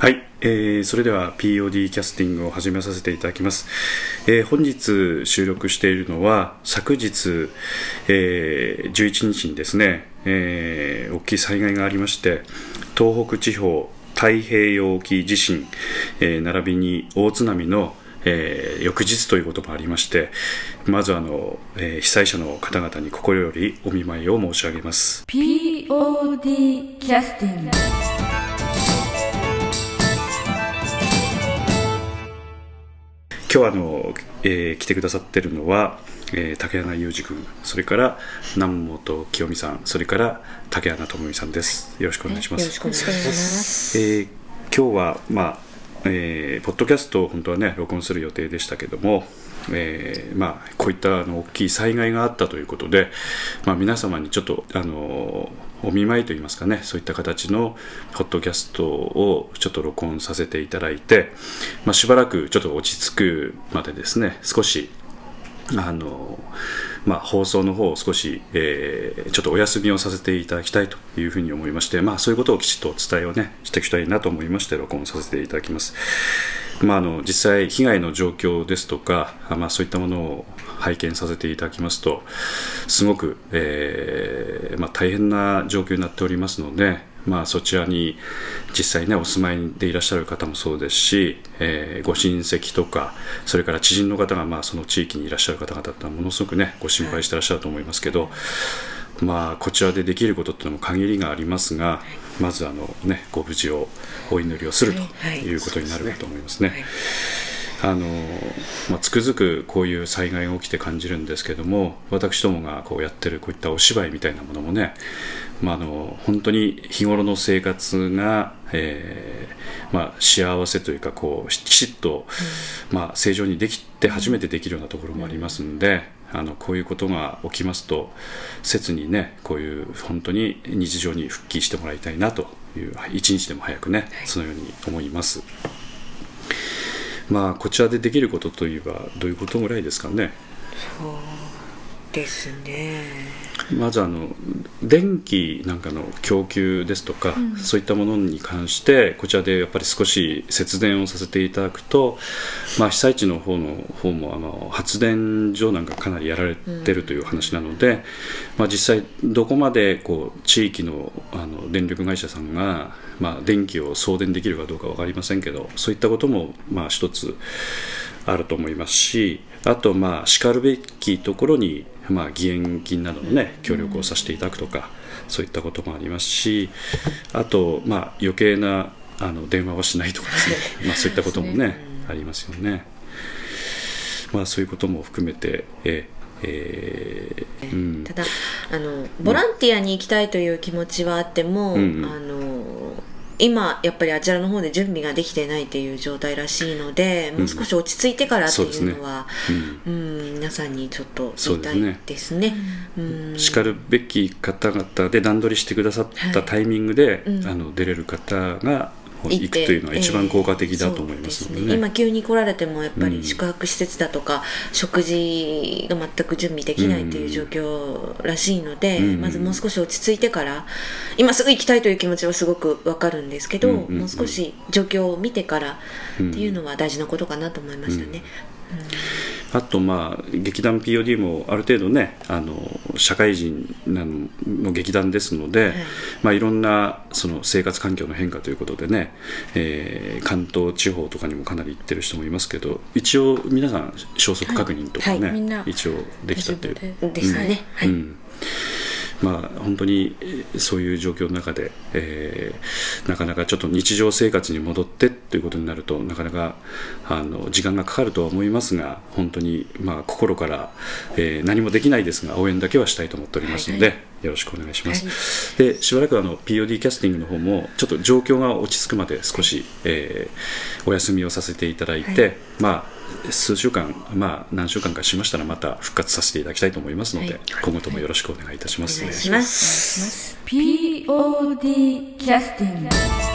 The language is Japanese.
はい、えー、それでは POD キャスティングを始めさせていただきます、えー、本日収録しているのは昨日、えー、11日にですね、えー、大きい災害がありまして東北地方太平洋沖地震、えー、並びに大津波のえー、翌日ということもありましてまずあの、えー、被災者の方々に心よりお見舞いを申し上げます。POD キャスティング。今日あの、えー、来てくださってるのは、えー、竹穴裕二君それから南本清美さんそれから竹穴智美さんです。よろしくお願いします、よろしくお願いします、えー、今日はまあえー、ポッドキャストを本当はね録音する予定でしたけども、えーまあ、こういったあの大きい災害があったということで、まあ、皆様にちょっとあのお見舞いといいますかねそういった形のポッドキャストをちょっと録音させていただいて、まあ、しばらくちょっと落ち着くまでですね少しあのまあ、放送の方を少し、えー、ちょっとお休みをさせていただきたいというふうに思いまして、まあ、そういうことをきちっとお伝えをねしていきたいなと思いまして録音させていただきます、まあ、あの実際被害の状況ですとか、まあ、そういったものを拝見させていただきますとすごく、えーまあ、大変な状況になっておりますのでまあ、そちらに実際ねお住まいでいらっしゃる方もそうですし、えー、ご親戚とかそれから知人の方がまあその地域にいらっしゃる方々はものすごくねご心配してらっしゃると思いますけど、まあ、こちらでできることっていうのも限りがありますがまずあの、ね、ご無事をお祈りをするとい。うことになるかと思いますね。あのまあ、つくづくこういう災害が起きて感じるんですけども私どもがこうやってるこういったお芝居みたいなものもね、まあ、あの本当に日頃の生活が、えーまあ、幸せというかこうきちっと、まあ、正常にできて初めてできるようなところもありますんで。あのこういうことが起きますと切にねこういう本当に日常に復帰してもらいたいなという一日でも早くねそのように思います。まあこちらでできることといえばどういうことぐらいですかね。ですね。まずあの電気なんかの供給ですとか、うん、そういったものに関してこちらでやっぱり少し節電をさせていただくと、まあ、被災地の方の方もあの発電所なんかかなりやられてるという話なので、うん、まあ、実際どこまでこう地域のあの電力会社さんが、まあ、電気を送電できるかどうか分かりませんけどそういったこともまあ一つあると思いますしあとまあしかるべきところにまあ、義援金などの、ね、協力をさせていただくとか、そういったこともありますしあと、まあ、余計なあの電話はしないとかですね。まあ、そういったこともね、ありますよね。まあ、そういうことも含めて、ええーうん、ただあのボランティアに行きたいという気持ちはあっても、うん、あの今やっぱりあちらの方で準備ができてないっていう状態らしいので、もう少し落ち着いてからっていうのは、うん、うん、皆さんにちょっと言いたいですね。しかるべき方々で段取りしてくださったタイミングで、はい、あの出れる方が行くというのは一番効果的だと思いますので、ね。えー、今急に来られてもやっぱり宿泊施設だとか、うん、食事が全く準備できないという状況らしいので、うん、まずもう少し落ち着いてから今すぐ行きたいという気持ちはすごくわかるんですけど、うん、もう少し状況を見てからっていうのは大事なことかなと思いましたね。あとまあ劇団 POD もある程度ねあの社会人の劇団ですので、はい。まあ、いろんなその生活環境の変化ということでね、えー、関東地方とかにもかなり行ってる人もいますけど一応皆さん消息確認とかね、はい。はい、一応できたっていう。ですね、はい、うんまあ、本当にそういう状況の中で、えー、なかなかちょっと日常生活に戻ってということになるとなかなかあの時間がかかるとは思いますが本当に、まあ、心から、えー、何もできないですが応援だけはしたいと思っておりますので、はいはい、よろしくお願いします、はい、でしばらくあの POD キャスティングの方もちょっと状況が落ち着くまで少し、えー、お休みをさせていただいて、まあ数週間、まあ、何週間かしましたらまた復活させていただきたいと思いますので、はい、今後ともよろしくお願いいたします、お願いします。POD キャスティング